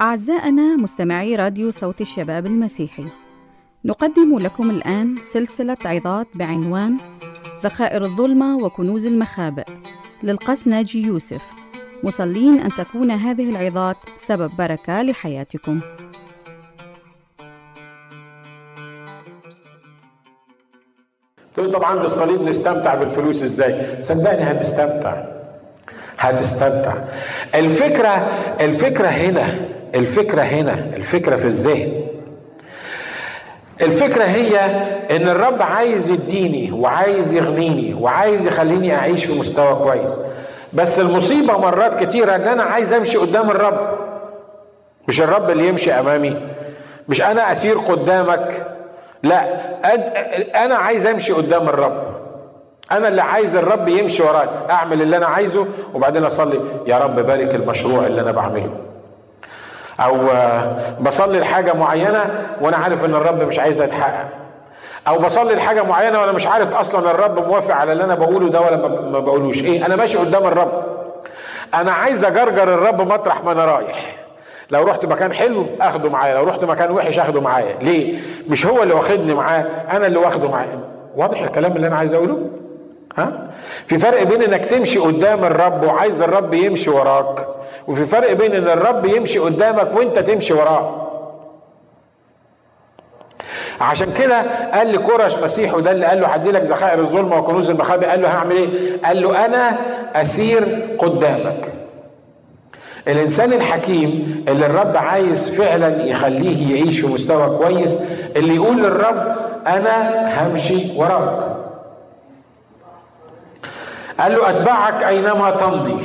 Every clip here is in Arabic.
أعزائنا مستمعي راديو صوت الشباب المسيحي نقدم لكم الآن سلسلة عظات بعنوان ذخائر الظلمة وكنوز المخابئ للقس ناجي يوسف. مصلين أن تكون هذه العظات سبب بركة لحياتكم. تقول طبعا بالصليب نستمتع بالفلوس إزاي؟ صدقني هتستمتع. هتستمتع. الفكرة الفكرة هنا الفكرة هنا الفكرة في الذهن. الفكرة هي إن الرب عايز يديني وعايز يغنيني وعايز يخليني أعيش في مستوى كويس. بس المصيبة مرات كتيرة إن أنا عايز أمشي قدام الرب. مش الرب اللي يمشي أمامي. مش أنا أسير قدامك. لا أنا عايز أمشي قدام الرب. أنا اللي عايز الرب يمشي وراي. أعمل اللي أنا عايزه وبعدين أصلي. يا رب بارك المشروع اللي أنا بعمله. أو بصلي لحاجة معينة وأنا عارف إن الرب مش عايزها تتحقق. أو بصلي لحاجة معينة وأنا مش عارف أصلا الرب موافق على اللي أنا بقوله ده ولا ما بقولوش. إيه؟ أنا ماشي قدام الرب. أنا عايز أجرجر الرب مطرح ما أنا رايح. لو رحت مكان حلو أخده معايا لو رحت مكان وحش أخده معايا. ليه؟ مش هو اللي واخدني معاه أنا اللي واخده معايا. واضح الكلام اللي أنا عايز أقوله؟ ها في فرق بين إنك تمشي قدام الرب وعايز الرب يمشي وراك وفي فرق بين إن الرب يمشي قدامك وأنت تمشي وراه عشان كده قال لكرش مسيحه ده اللي قال له هدي لك ذخائر الظلمة وكنوز المخابئ قال له هعمل إيه؟ قال له أنا أسير قدامك. الإنسان الحكيم اللي الرب عايز فعلا يخليه يعيش في مستوى كويس اللي يقول للرب أنا همشي وراك. قال له أتبعك أينما تمضي.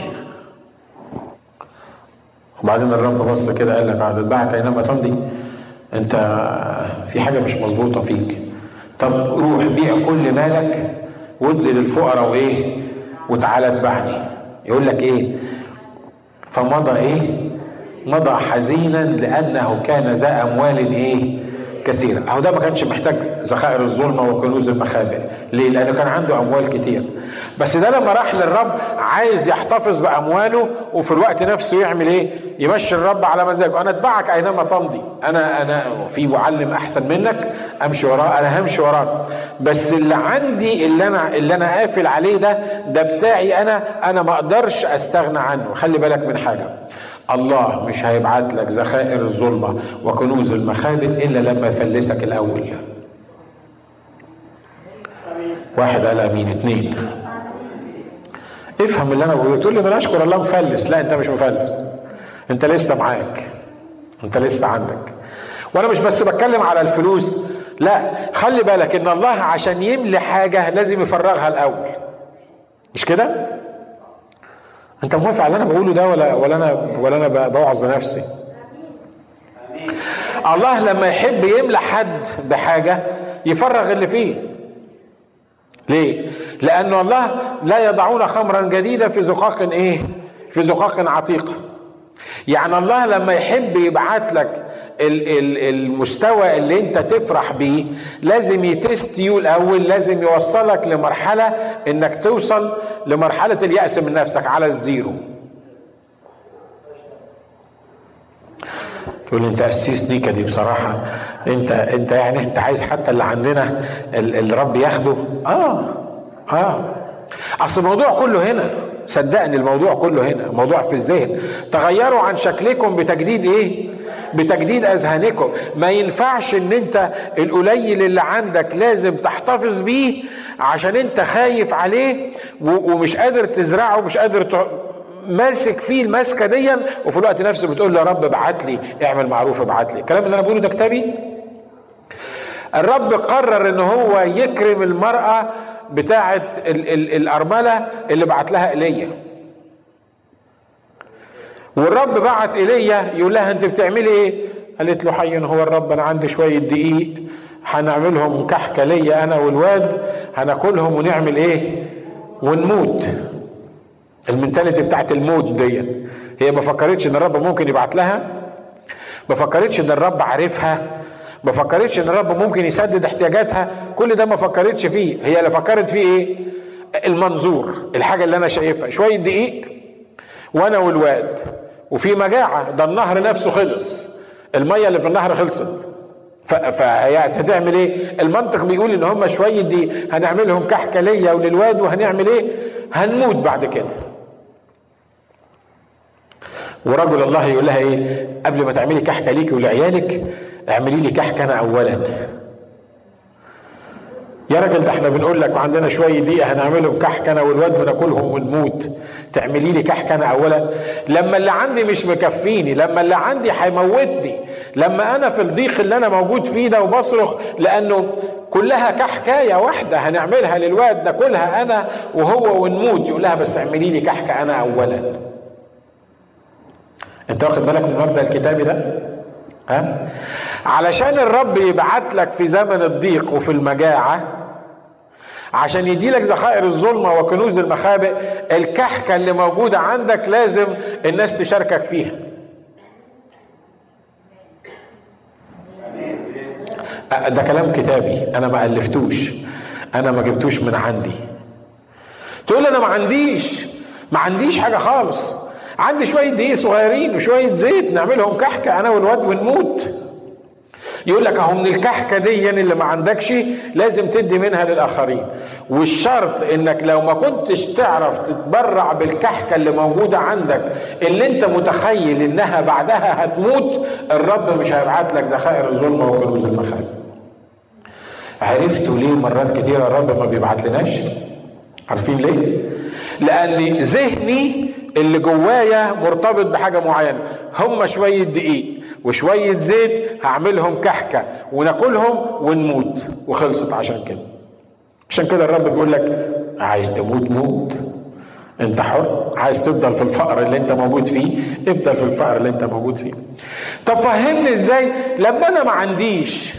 وبعدين الرب بص كده قال لك اتبعك أينما تمضي. أنت في حاجة مش مظبوطة فيك. طب روح بيع كل مالك وادلي للفقراء وإيه؟ وتعالى اتبعني. يقول لك إيه؟ فمضى إيه؟ مضى حزينا لأنه كان ذا أموال إيه؟ كثيرة. أهو ده ما كانش محتاج ذخائر الظلمة وكنوز المخابئ. ليه؟ لأنه كان عنده أموال كتير. بس ده لما راح للرب عايز يحتفظ بأمواله وفي الوقت نفسه يعمل إيه؟ يمشي الرب على مزاجه. أنا أتبعك أينما تمضي. أنا أنا في معلم أحسن منك أمشي وراه أنا همشي وراك. بس اللي عندي اللي أنا اللي أنا قافل عليه ده ده بتاعي أنا. أنا ما أقدرش أستغنى عنه. خلي بالك من حاجة. الله مش هيبعت لك ذخائر الظلمة وكنوز المخابئ إلا لما يفلسك الأول. واحد قال أمين اتنين. افهم اللي أنا بقوله. تقول لي ما أشكر الله مفلس. لا أنت مش مفلس. أنت لسه معاك. أنت لسه عندك. وأنا مش بس بتكلم على الفلوس. لا خلي بالك إن الله عشان يملي حاجة لازم يفرغها الأول. مش كده؟ أنت موافق على اللي أنا بقوله ده ولا ولا أنا ولا أنا بوعظ نفسي؟ الله لما يحب يملى حد بحاجة يفرغ اللي فيه. ليه؟ لأن الله لا يضعون خمرا جديده في زقاق إيه؟ في زقاق عتيقه يعني الله لما يحب يبعت لك المستوى اللي أنت تفرح بيه لازم يتست يو الأول لازم يوصلك لمرحلة إنك توصل لمرحلة اليأس من نفسك على الزيرو. تقول أنت قسيس نيكا دي بصراحة أنت أنت يعني أنت عايز حتى اللي عندنا الرب ياخده. آه آه. أصل الموضوع كله هنا صدقني الموضوع كله هنا موضوع في الذهن. تغيروا عن شكلكم بتجديد إيه؟ بتجديد أذهانكم. ما ينفعش إن أنت القليل اللي عندك لازم تحتفظ بيه عشان أنت خايف عليه ومش قادر تزرعه ومش قادر ماسك فيه الماسكة دي وفي الوقت نفسه بتقول له يا رب ابعت لي اعمل معروف ابعت لي. الكلام اللي أنا بقوله ده كتابي؟ الرب قرر إن هو يكرم المرأة بتاعه ال ال الأرملة اللي بعت لها إيليا. والرب بعت إيليا يقول لها أنت بتعملي إيه؟ قالت له حي هو الرب أنا عندي شوية دقيق هنعملهم كحكة ليا أنا والواد هناكلهم ونعمل إيه؟ ونموت. المنتاليتي بتاعت الموت دي هي ما فكرتش إن الرب ممكن يبعت لها ما فكرتش إن الرب عارفها ما فكرتش إن الرب ممكن يسدد احتياجاتها. كل ده ما فكرتش فيه. هي اللي فكرت فيه إيه؟ المنظور الحاجة اللي أنا شايفها. شوية دقيق وأنا والواد. وفي مجاعة ده النهر نفسه خلص. المية اللي في النهر خلصت. فهتعمل إيه؟ المنطق بيقول إن هم شوية دي هنعملهم كحكه ليا وللواد وهنعمل إيه؟ هنموت بعد كده. ورجل الله يقول لها إيه؟ قبل ما تعملي كحكه ليكي ولعيالك اعملي لي كحكه أنا اولا. يا راجل ده إحنا بنقول لك وعندنا شوية دقيقة هنعملهم كحك أنا والواد وناكلهم ونموت تعملي لي كحك أنا اولا لما اللي عندي مش مكفيني لما اللي عندي هيموتني لما أنا في الضيق اللي أنا موجود فيه ده وبصرخ لأنه كلها كحكاية واحدة هنعملها للواد ناكلها أنا وهو ونموت يقول لها بس اعملي لي كحكه أنا اولا انت واخد بالك من المبدا الكتابي ده؟ ها؟ علشان الرب يبعت لك في زمن الضيق وفي المجاعة عشان يديلك ذخائر الظلمة وكنوز المخابئ الكحكة اللي موجودة عندك لازم الناس تشاركك فيها. ده كلام كتابي أنا ما ألفتوش. أنا ما جبتوش من عندي. تقول أنا ما عنديش. ما عنديش حاجة خالص. عندي شوية دقيق صغيرين وشوية زيت نعملهم كحكة أنا والواد ونموت. يقول لك أهو من الكحكة دي اللي ما عندكش لازم تدي منها للآخرين. والشرط إنك لو ما كنتش تعرف تتبرع بالكحكة اللي موجودة عندك اللي أنت متخيل إنها بعدها هتموت الرب مش هيبعت لك ذخائر الظلمة وكنوز المخابئ عرفتوا ليه مرات كتيرة الرب ما بيبعت لناش؟ عارفين ليه؟ لأن ذهني اللي جوايا مرتبط بحاجة معينة. هم شوية دقيق وشوية زيت هعملهم كحكة وناكلهم ونموت. وخلصت عشان كده. عشان كده الرب بيقول لك عايز تموت موت. انت حر. عايز تفضل في الفقر اللي انت موجود فيه افضل في الفقر اللي انت موجود فيه. طب فهمني إزاي؟ لما أنا ما عنديش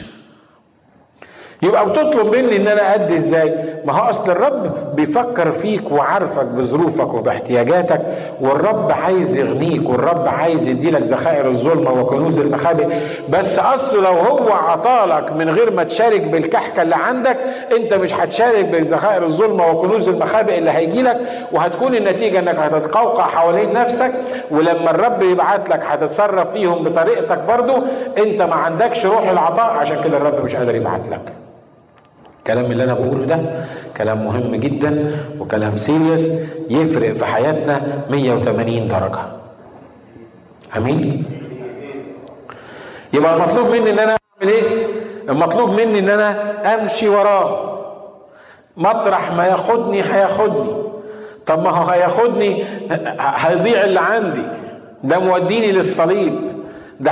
يبقى بتطلب مني ان أنا ادي إزاي؟ ما هو أصل الرب بيفكر فيك وعارفك بظروفك وباحتياجاتك والرب عايز يغنيك والرب عايز يديلك ذخائر الظلمة وكنوز المخابئ بس اصله لو هو عطالك من غير ما تشارك بالكحكة اللي عندك أنت مش هتشارك بذخائر الظلمة وكنوز المخابئ اللي هيجيلك وهتكون النتيجة إنك هتتقوقع حوالين نفسك. ولما الرب يبعت لك هتتصرف فيهم بطريقتك برضو أنت ما عندكش روح العطاء عشان كده الرب مش قادر يبعت لك الكلام اللي أنا بقوله ده كلام مهم جدا وكلام سيريس يفرق في حياتنا 180 درجة. أمين؟ يبقى المطلوب مني إن أنا أعمل إيه؟ المطلوب مني إن أنا أمشي وراه. مطرح ما ياخدني هياخدني. طب ما هو هياخدني هيضيع اللي عندي. ده موديني للصليب. ده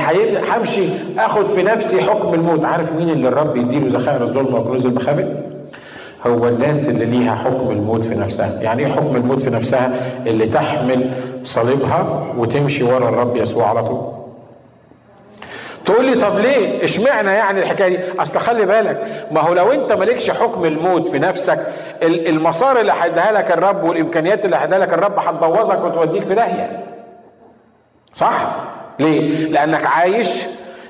همشي آخد في نفسي حكم الموت. عارف مين اللي الرب يديله ذخائر الظلمه وكنوز المخابئ؟ هو الناس اللي ليها حكم الموت في نفسها. يعني إيه حكم الموت في نفسها؟ اللي تحمل صليبها وتمشي ورا الرب يسوع على طول. تقول لي طب ليه؟ اشمعنى يعني الحكاية دي؟ أصل خلي بالك ما هو لو أنت مالكش حكم الموت في نفسك المسار اللي هيديها لك الرب والإمكانيات اللي هيديها لك الرب هتبوظك وتوديك في داهية. صح؟ ليه؟ لأنك عايش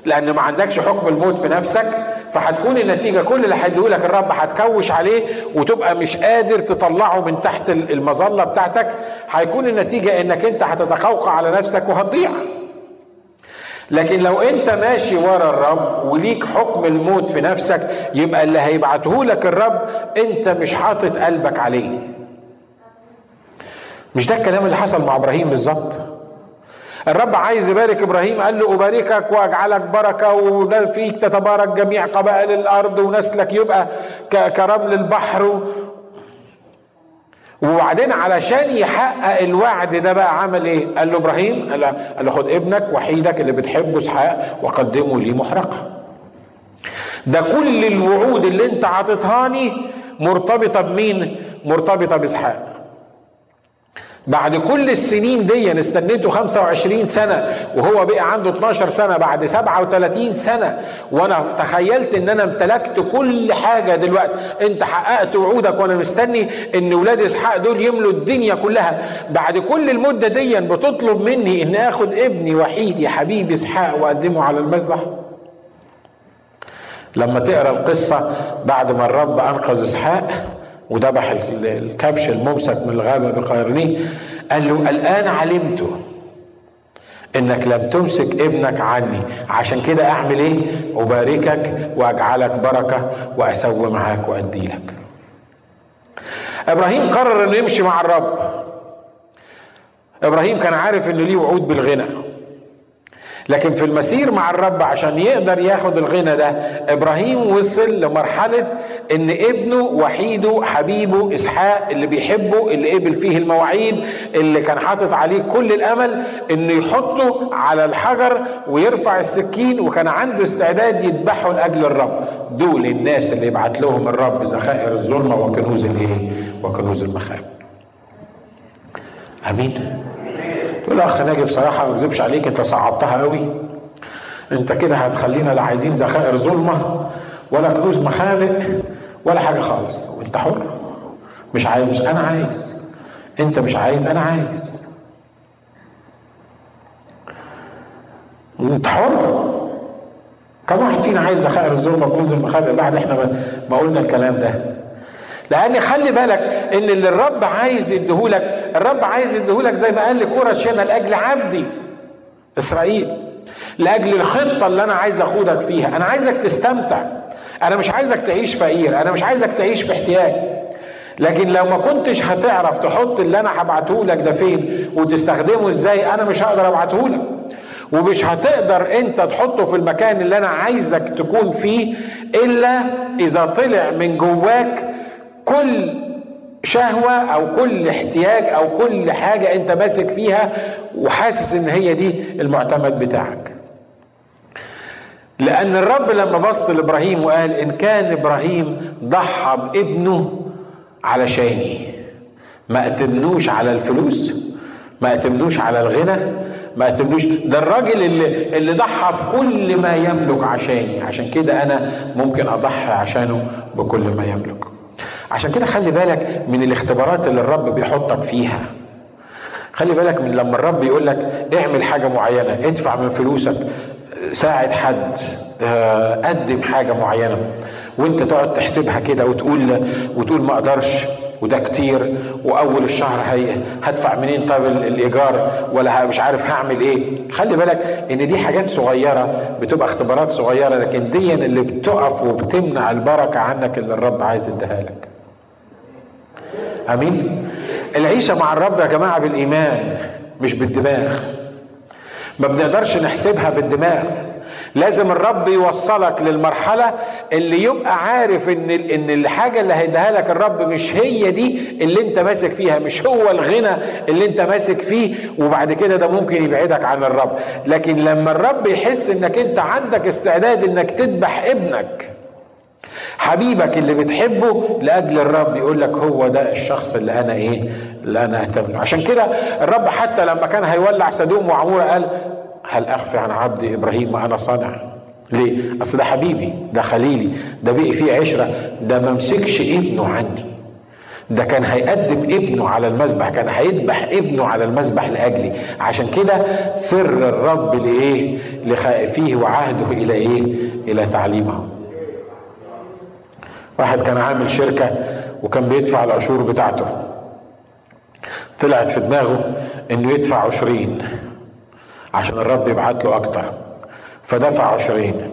لأن ما عندكش حكم الموت في نفسك فهتكون النتيجة كل اللي هيديهولك الرب هتكوش عليه وتبقى مش قادر تطلعه من تحت المظلة بتاعتك. هيكون النتيجة إنك أنت هتتقوقع على نفسك وهتضيع. لكن لو أنت ماشي ورا الرب وليك حكم الموت في نفسك يبقى اللي هيبعته لك الرب أنت مش حاطط قلبك عليه. مش ده الكلام اللي حصل مع إبراهيم بالظبط؟ الرب عايز يبارك إبراهيم قال له أباركك وأجعلك بركة وفيك تتبارك جميع قبائل الأرض ونسلك يبقى كرمل البحر وبعدين علشان يحقق الوعد ده بقى عمل إيه؟ قال له إبراهيم قال له خد ابنك وحيدك اللي بتحبه اسحاق وقدمه لي محرقة. ده كل الوعود اللي انت عطيتهاني مرتبطة بمين؟ مرتبطة بإسحاق. بعد كل السنين دي استنيته 25 سنة وهو بقى عنده 12 سنة بعد 37 سنة. وأنا تخيلت إن أنا امتلكت كل حاجة دلوقتي. أنت حققت وعودك وأنا مستني إن ولاد إسحاق دول يملوا الدنيا كلها. بعد كل المدة دي بتطلب مني إن آخد ابني وحيد يا حبيبي إسحاق وأقدمه على المذبح لما تقرأ القصة بعد ما الرب أنقذ إسحاق وذبح الكبش الممسك من الغابة بقرنيه قال له الآن علمت إنك لم تمسك ابنك عني. عشان كده أعمل إيه؟ أباركك وأجعلك بركة وأسوي معاك وأدي لك. إبراهيم قرر إنه يمشي مع الرب. إبراهيم كان عارف إنه ليه وعود بالغنى. لكن في المسير مع الرب عشان يقدر ياخد الغنى ده إبراهيم وصل لمرحلة إن ابنه وحيده حبيبه إسحاق اللي بيحبه اللي قبل فيه المواعيد اللي كان حاطط عليه كل الأمل إنه يحطه على الحجر ويرفع السكين وكان عنده استعداد يذبحه لأجل الرب. دول الناس اللي يبعت لهم الرب ذخائر الظلمة وكنوز الإيه؟ وكنوز المخابئ آمين. تقول أخ ناجي بصراحة ما أكذبش عليك أنت صعبتها قوي أنت كده هتخلينا لا عايزين ذخائر ظلمة ولا كنوز مخابئ ولا حاجة خالص. وأنت حر؟ مش عايز. أنا عايز. أنت مش عايز. أنا عايز. أنت حر؟ كم واحد فينا عايز ذخائر الظلمة وكنوز المخابئ بعد إحنا ما قلنا الكلام ده؟ لأن خلي بالك إن اللي الرب عايز يديهولك الرب عايز يديهولك زي ما قال لكورش هنا لأجل عبدي إسرائيل. لأجل الخطة اللي أنا عايز اخدك فيها. أنا عايزك تستمتع. أنا مش عايزك تعيش فقير. أنا مش عايزك تعيش في احتياج. لكن لو ما كنتش هتعرف تحط اللي أنا هبعته لك ده فين وتستخدمه إزاي أنا مش هقدر ابعته لك ومش هتقدر أنت تحطه في المكان اللي أنا عايزك تكون فيه إلا إذا طلع من جواك كل شهوة أو كل احتياج أو كل حاجة أنت ماسك فيها وحاسس إن هي دي المعتمد بتاعك. لأن الرب لما بص لإبراهيم وقال إن كان إبراهيم ضحى بابنه علشاني ما أتمنوش على الفلوس ما أتمنوش على الغنى ما أتمنوش ده الراجل اللي اللي ضحى بكل ما يملك عشاني عشان كده أنا ممكن أضحي عشانه بكل ما يملك عشان كده خلي بالك من الاختبارات اللي الرب بيحطك فيها. خلي بالك من لما الرب يقول لك اعمل حاجة معينة ادفع من فلوسك ساعد حد قدم حاجة معينة وانت تقعد تحسبها كده وتقول وتقول ما أقدرش وده كتير وأول الشهر هي هدفع منين طب الإيجار ولا مش عارف هعمل إيه. خلي بالك إن دي حاجات صغيرة بتبقى اختبارات صغيرة لكن دي اللي بتقف وبتمنع البركة عنك اللي الرب عايز يديها لك. آمين. العيشة مع الرب يا جماعة بالإيمان مش بالدماغ. ما بنقدرش نحسبها بالدماغ. لازم الرب يوصلك للمرحلة اللي يبقى عارف إن إن الحاجة اللي هيديها لك الرب مش هي دي اللي أنت ماسك فيها مش هو الغنى اللي أنت ماسك فيه وبعد كده ده ممكن يبعدك عن الرب. لكن لما الرب يحس إنك أنت عندك استعداد إنك تذبح ابنك حبيبك اللي بتحبه لأجل الرب يقول لك هو ده الشخص اللي أنا إيه اللي أنا أهتم عشان كده الرب حتى لما كان هيولع سدوم وعمورة قال هل أخفي عن عبدي إبراهيم ما أنا صانع؟ ليه؟ أصل ده حبيبي ده خليلي ده بقي فيه عشرة ده ما مسكش ابنه عني. ده كان هيقدم ابنه على المذبح كان هيذبح ابنه على المذبح لأجلي. عشان كده سر الرب لإيه؟ لخائفيه وعهده إلى إيه؟ إلى تعليمه. واحد كان عامل شركة وكان بيدفع العشور بتاعته. طلعت في دماغه إنه يدفع عشرين عشان الرب يبعت له أكتر. فدفع عشرين.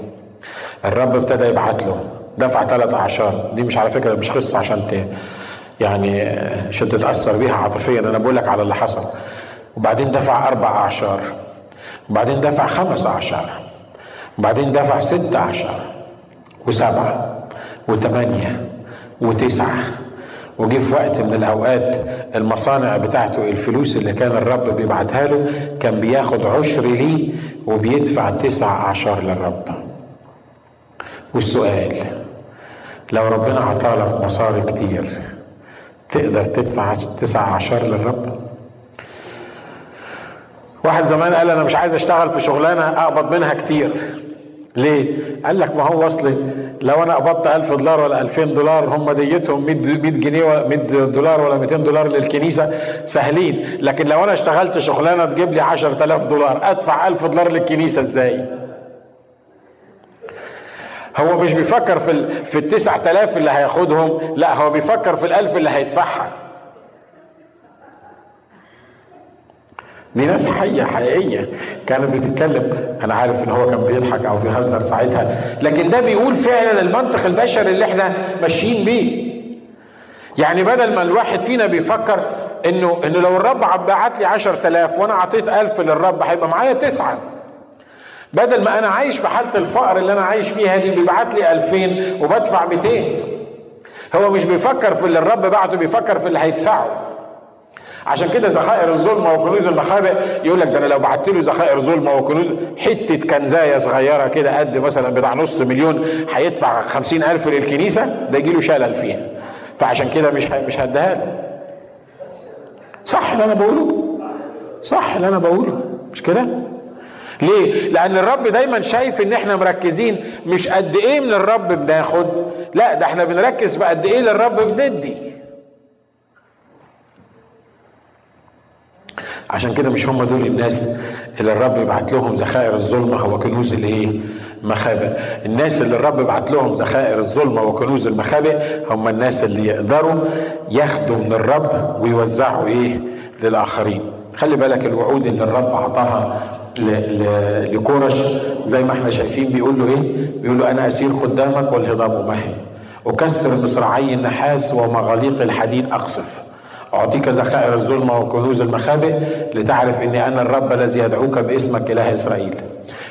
الرب ابتدى يبعت له. دفع ثلاث أعشار. دي مش على فكرة مش قصة عشان ت... يعني عشان تتأثر بيها عاطفيا. أنا بقول لك على اللي حصل. وبعدين دفع أربع أعشار. وبعدين دفع خمس أعشار. وبعدين دفع ست أعشار. وسبعة. وثمانية وتسعة. وجه في وقت من الأوقات المصانع بتاعته الفلوس اللي كان الرب بيبعتها له كان بياخد عشر ليه وبيدفع تسع اعشار للرب. والسؤال لو ربنا عطالك مصاري كتير تقدر تدفع تسع اعشار للرب؟ واحد زمان قال أنا مش عايز أشتغل في شغلانة أقبض منها كتير. ليه؟ قال لك ما هو أصلي لو أنا قبضت 1000 دولار ولا 2000 دولار هم ديتهم 100 جنيه ولا 100 دولار ولا 200 دولار للكنيسة سهلين لكن لو أنا اشتغلت شغلانة تجيب لي 10000 دولار أدفع 1000 دولار للكنيسة إزاي؟ هو مش بيفكر في ال في ال 9000 اللي هياخدهم لا هو بيفكر في ال1000 اللي هيدفعها دي ناس حية حقيقية. كانت بتتكلم. أنا عارف إن هو كان بيضحك أو بيهزر ساعتها. لكن ده بيقول فعلا المنطق البشري اللي إحنا ماشيين بيه. يعني بدل ما الواحد فينا بيفكر إنه إنه لو الرب بعت لي 10000 وأنا أعطيت 1000 للرب هيبقى معايا تسعة. بدل ما أنا عايش في حالة الفقر اللي أنا عايش فيها دي بيبعت لي 2000 وبدفع 200 هو مش بيفكر في اللي الرب بعته بيفكر في اللي هيدفعه. عشان كده ذخائر الظلمة وكنوز المخابئ يقول لك ده أنا لو بعت له ذخائر ظلمة وكنوز حتة كنزاية صغيرة كده قد مثلا بتاع نص مليون هيدفع خمسين ألف للكنيسة ده يجي له شلل فيها. فعشان كده مش مش هديها له. صح اللي أنا بقوله؟ صح اللي أنا بقوله. مش كده؟ ليه؟ لأن الرب دايما شايف إن إحنا مركزين مش قد إيه من الرب بناخد، لا ده إحنا بنركز في قد إيه للرب بندي. عشان كده مش هم دول الناس اللي الرب يبعت لهم ذخائر الظلمة هو كنوز الايه؟ مخابئ الناس اللي الرب بعت لهم ذخائر الظلمة وكنوز المخابئ هم الناس اللي يقدروا ياخدوا من الرب ويوزعوا إيه؟ للآخرين خلي بالك الوعود اللي الرب أعطاها لكورش زي ما إحنا شايفين بيقول له إيه؟ بيقول له أنا أسير قدامك والهضاب مهي أكسر مصراعي النحاس ومغاليق الحديد أقصف أعطيك ذخائر الظلمة وكنوز المخابئ لتعرف إني أنا الرب الذي يدعوك باسمك إله إسرائيل.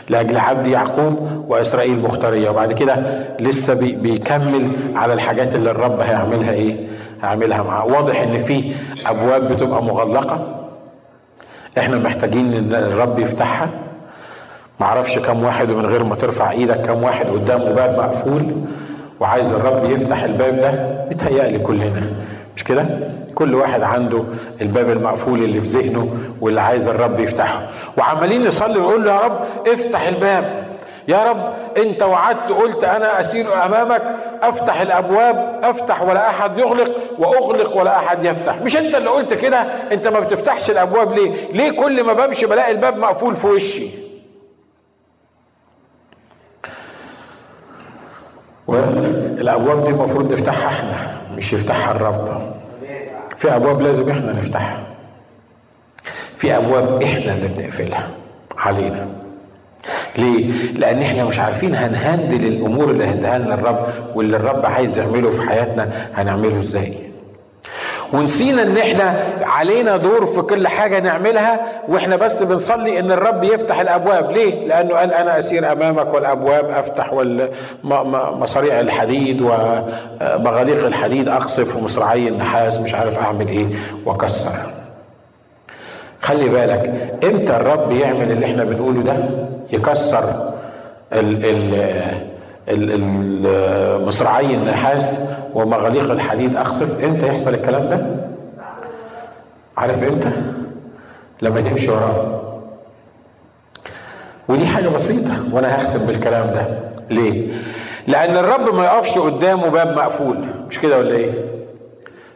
لأجل عبد يعقوب وإسرائيل مختارية. وبعد كده لسه بي بيكمل على الحاجات اللي الرب هيعملها إيه؟ هيعملها معاه. واضح إن في أبواب بتبقى مغلقة. إحنا محتاجين إن الرب يفتحها. معرفش كم واحد ومن غير ما ترفع إيدك كم واحد قدامه باب مقفول. وعايز الرب يفتح الباب ده بيتهيألي كلنا. مش كده؟ كل واحد عنده الباب المقفول اللي في ذهنه واللي عايز الرب يفتحه. وعمالين نصلي ونقول له يا رب افتح الباب. يا رب انت وعدت قلت أنا اسير امامك. افتح الابواب افتح ولا احد يغلق واغلق ولا احد يفتح. مش انت اللي قلت كده؟ انت ما بتفتحش الابواب ليه؟ ليه كل ما بمشي بلاقي الباب مقفول في وشي؟ والابواب دي المفروض نفتحها إحنا مش يفتحها الرب في أبواب لازم إحنا نفتحها في أبواب إحنا اللي بنقفلها علينا ليه؟ لأن إحنا مش عارفين هنهندل الأمور اللي هديها لنا الرب واللي الرب عايز يعمله في حياتنا هنعمله إزاي؟ ونسينا إن إحنا علينا دور في كل حاجة نعملها وإحنا بس بنصلي إن الرب يفتح الأبواب. ليه؟ لأنه قال أنا أسير أمامك والأبواب أفتح ومصاريع الحديد ومغاليق الحديد أقصف ومصراعي النحاس مش عارف أعمل إيه وأكسر. خلي بالك إمتى الرب يعمل اللي إحنا بنقوله ده؟ يكسر ال ال مصراعي النحاس ومغاليق الحديد. اخسف إمتى يحصل الكلام ده؟ عارف إمتى؟ لما تمشي وراه. ودي حاجة بسيطة وأنا هختم بالكلام ده. ليه؟ لأن الرب ما يقفش قدامه باب مقفول. مش كده ولا إيه؟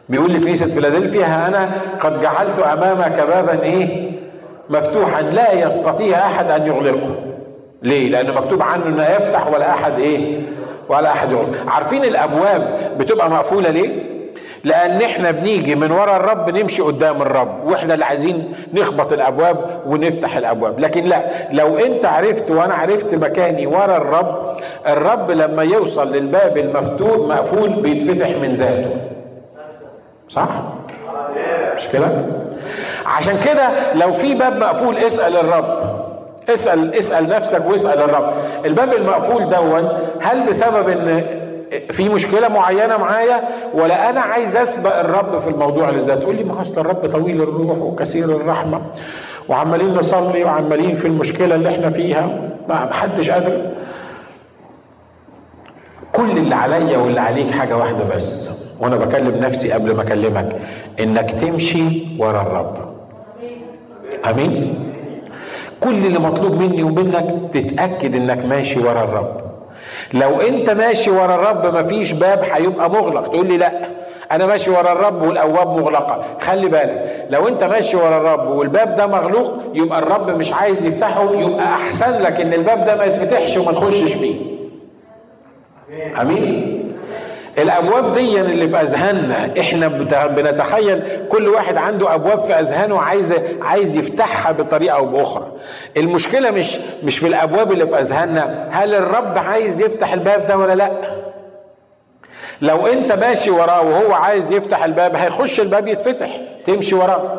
بيقول لكنيسه فيلادلفيا أنا قد جعلت أمامك بابا إيه؟ مفتوحا لا يستطيع أحد أن يغلقه. ليه؟ لأنه مكتوب عنه انه يفتح ولا أحد إيه؟ ولا أحد يغلق. عارفين الأبواب بتبقى مقفولة ليه؟ لأن إحنا بنيجي من ورا الرب نمشي قدام الرب وإحنا اللي عايزين نخبط الابواب ونفتح الابواب. لكن لا لو انت عرفت وأنا عرفت مكاني ورا الرب الرب لما يوصل للباب المفتوح مقفول بيتفتح من ذاته. صح؟ مش كده؟ عشان كده لو في باب مقفول اسأل الرب. اسأل اسأل نفسك واسأل الرب. الباب المقفول دون هل بسبب إن في مشكلة معينة معايا ولا أنا عايز أسبق الرب في الموضوع اللي ذات تقول لي ما أصل الرب طويل الروح وكثير الرحمة وعمالين نصلي وعمالين في المشكلة اللي إحنا فيها. ما حدش قادر. كل اللي عليا واللي عليك حاجة واحدة بس وأنا بكلم نفسي قبل ما أكلمك إنك تمشي ورا الرب. آمين. كل اللي مطلوب مني ومنك تتأكد إنك ماشي ورا الرب. لو انت ماشي ورا الرب مفيش باب هيبقى مغلق. تقول لي لا أنا ماشي ورا الرب والابواب مغلقة. خلي بالك لو انت ماشي ورا الرب والباب ده مغلوق يبقى الرب مش عايز يفتحه يبقى أحسن لك إن الباب ده ما يتفتحش وما نخشش فيه. آمين؟ الأبواب دي اللي في أذهاننا إحنا بنتخيل كل واحد عنده أبواب في أذهانه عايز عايز يفتحها بطريقة أو بأخرى. المشكلة مش مش في الأبواب اللي في أذهاننا هل الرب عايز يفتح الباب ده ولا لأ؟ لو أنت ماشي وراه وهو عايز يفتح الباب هيخش الباب يتفتح تمشي وراه.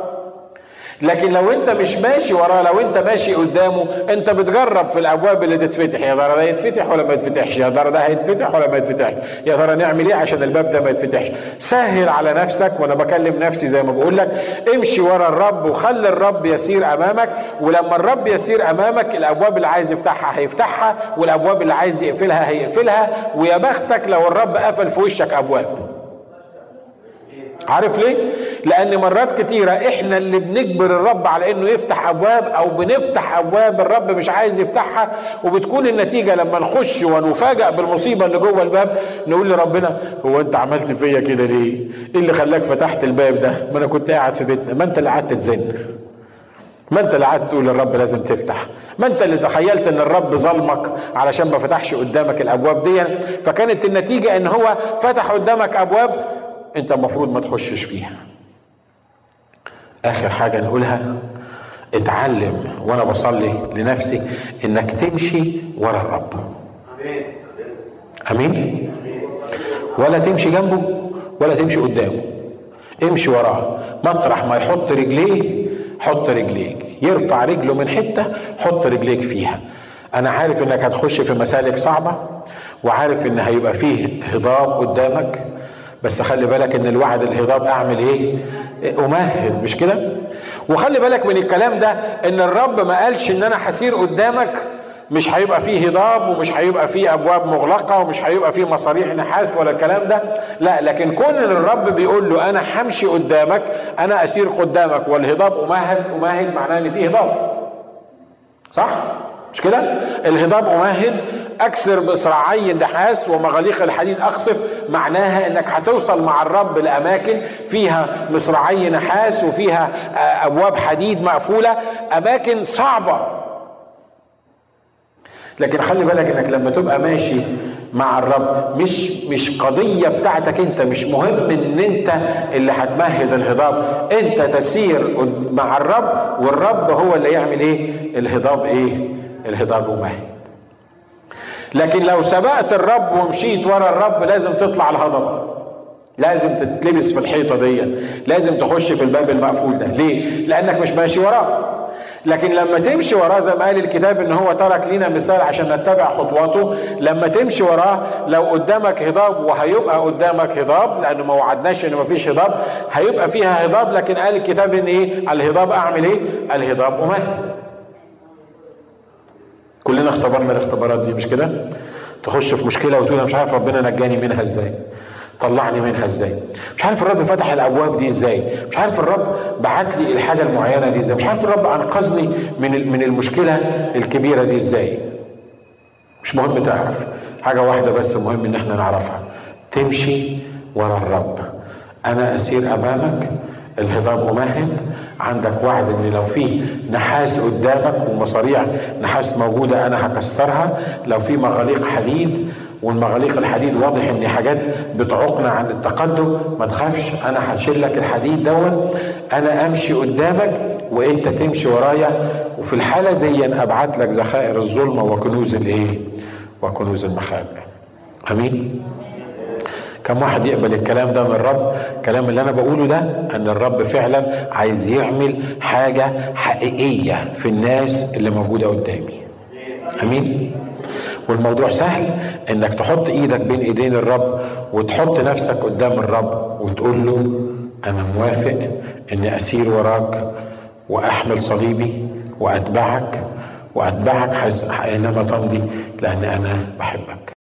لكن لو انت مش ماشي وراه لو انت ماشي قدامه انت بتجرب في الابواب اللي تتفتح. يا ترى ده يتفتح ولا ما يتفتحش؟ يا ترى ده هيتفتح ولا ما يتفتحش؟ يا ترى نعمل إيه عشان الباب ده ما يتفتحش؟ سهل على نفسك وأنا بكلم نفسي زي ما بقول لك امشي ورا الرب وخلي الرب يسير امامك. ولما الرب يسير امامك الابواب اللي عايز يفتحها هيفتحها والابواب اللي عايز يقفلها هيقفلها. ويا بختك لو الرب قفل في وشك أبواب. عارف ليه؟ لأن مرات كتيرة إحنا اللي بنجبر الرب على إنه يفتح أبواب أو بنفتح أبواب الرب مش عايز يفتحها وبتكون النتيجة لما نخش ونفاجأ بالمصيبة اللي جوه الباب نقول لربنا هو أنت عملت فيا كده ليه؟ إيه اللي خلاك فتحت الباب ده؟ ما أنا كنت قاعد في بيتنا، ما أنت اللي قعدت تزن. ما أنت اللي قعدت تقول للرب لازم تفتح ما أنت اللي تخيلت إن الرب ظلمك علشان ما فتحش قدامك الأبواب دي فكانت النتيجة إن هو فتح قدامك أبواب انت المفروض ما تخشش فيها. آخر حاجة نقولها اتعلم وأنا بصلي لنفسي إنك تمشي ورا الرب. آمين. ولا تمشي جنبه ولا تمشي قدامه. امشي وراه. مطرح ما يحط رجليه حط رجليك. يرفع رجله من حتة حط رجليك فيها. أنا عارف إنك هتخش في مسالك صعبة وعارف إن هيبقى فيه هضاب قدامك. بس خلي بالك إن الوعد الهضاب أعمل إيه؟ أمهد مش كده؟ وخلي بالك من الكلام ده إن الرب ما قالش إن أنا هسير قدامك مش هيبقى فيه هضاب ومش هيبقى فيه أبواب مغلقة ومش هيبقى فيه مصاريح نحاس ولا الكلام ده. لا لكن كون الرب بيقول له أنا همشي قدامك أنا أسير قدامك والهضاب أمهد أمهد معناه إن فيه هضاب. صح؟ مش كده؟ الهضاب امهد اكسر باصراعي النحاس ومغاليق الحديد أقصف معناها إنك هتوصل مع الرب لأماكن فيها مصراعي نحاس وفيها أبواب حديد مقفولة أماكن صعبة. لكن خلي بالك إنك لما تبقى ماشي مع الرب مش مش قضية بتاعتك أنت مش مهم إن أنت اللي هتمهد الهضاب. أنت تسير مع الرب والرب هو اللي يعمل إيه؟ الهضاب إيه؟ الهضاب ممهد لكن لو سبقت الرب ومشيت ورا الرب لازم تطلع الهضبة. لازم تتلبس في الحيطة دي لازم تخش في الباب المقفول ده. ليه؟ لأنك مش ماشي وراه. لكن لما تمشي وراه زي ما قال الكتاب إن هو ترك لنا مثال عشان نتبع خطواته لما تمشي وراه لو قدامك هضاب وهيبقى قدامك هضاب لأنه ما وعدناش إن مفيش هضاب هيبقى فيها هضاب لكن قال الكتاب إن إيه؟ الهضاب أعمل إيه؟ الهضاب امهد كلنا اختبرنا الاختبارات دي مش كده؟ تخش في مشكلة وتقول أنا مش عارف ربنا نجاني منها إزاي طلعني منها إزاي مش عارف الرب فتح الأبواب دي إزاي مش عارف الرب بعت لي الحاجة المعينة دي إزاي مش عارف الرب انقذني من من المشكلة الكبيرة دي إزاي. مش مهم تعرف حاجة واحدة بس مهم إن إحنا نعرفها تمشي ورا الرب. أنا أسير أمامك الهضاب امهد عندك وعد إن لو في نحاس قدامك ومصاريع نحاس موجودة أنا هكسرها لو في مغاليق حديد والمغاليق الحديد واضح إن حاجات بتعوقنا عن التقدم ما تخافش أنا هشيل لك الحديد دون أنا أمشي قدامك وأنت تمشي ورايا وفي الحالة دي أبعت لك ذخائر الظلمة وكنوز الإيه؟ وكنوز المخابئ. أمين؟ كم واحد يقبل الكلام ده من الرب؟ الكلام اللي أنا بقوله ده إن الرب فعلا عايز يعمل حاجة حقيقية في الناس اللي موجودة قدامي. آمين؟ والموضوع سهل إنك تحط إيدك بين إيدين الرب وتحط نفسك قدام الرب وتقول له أنا موافق إني أسير وراك وأحمل صليبي وأتبعك وأتبعك اينما تمضي لأن أنا بحبك.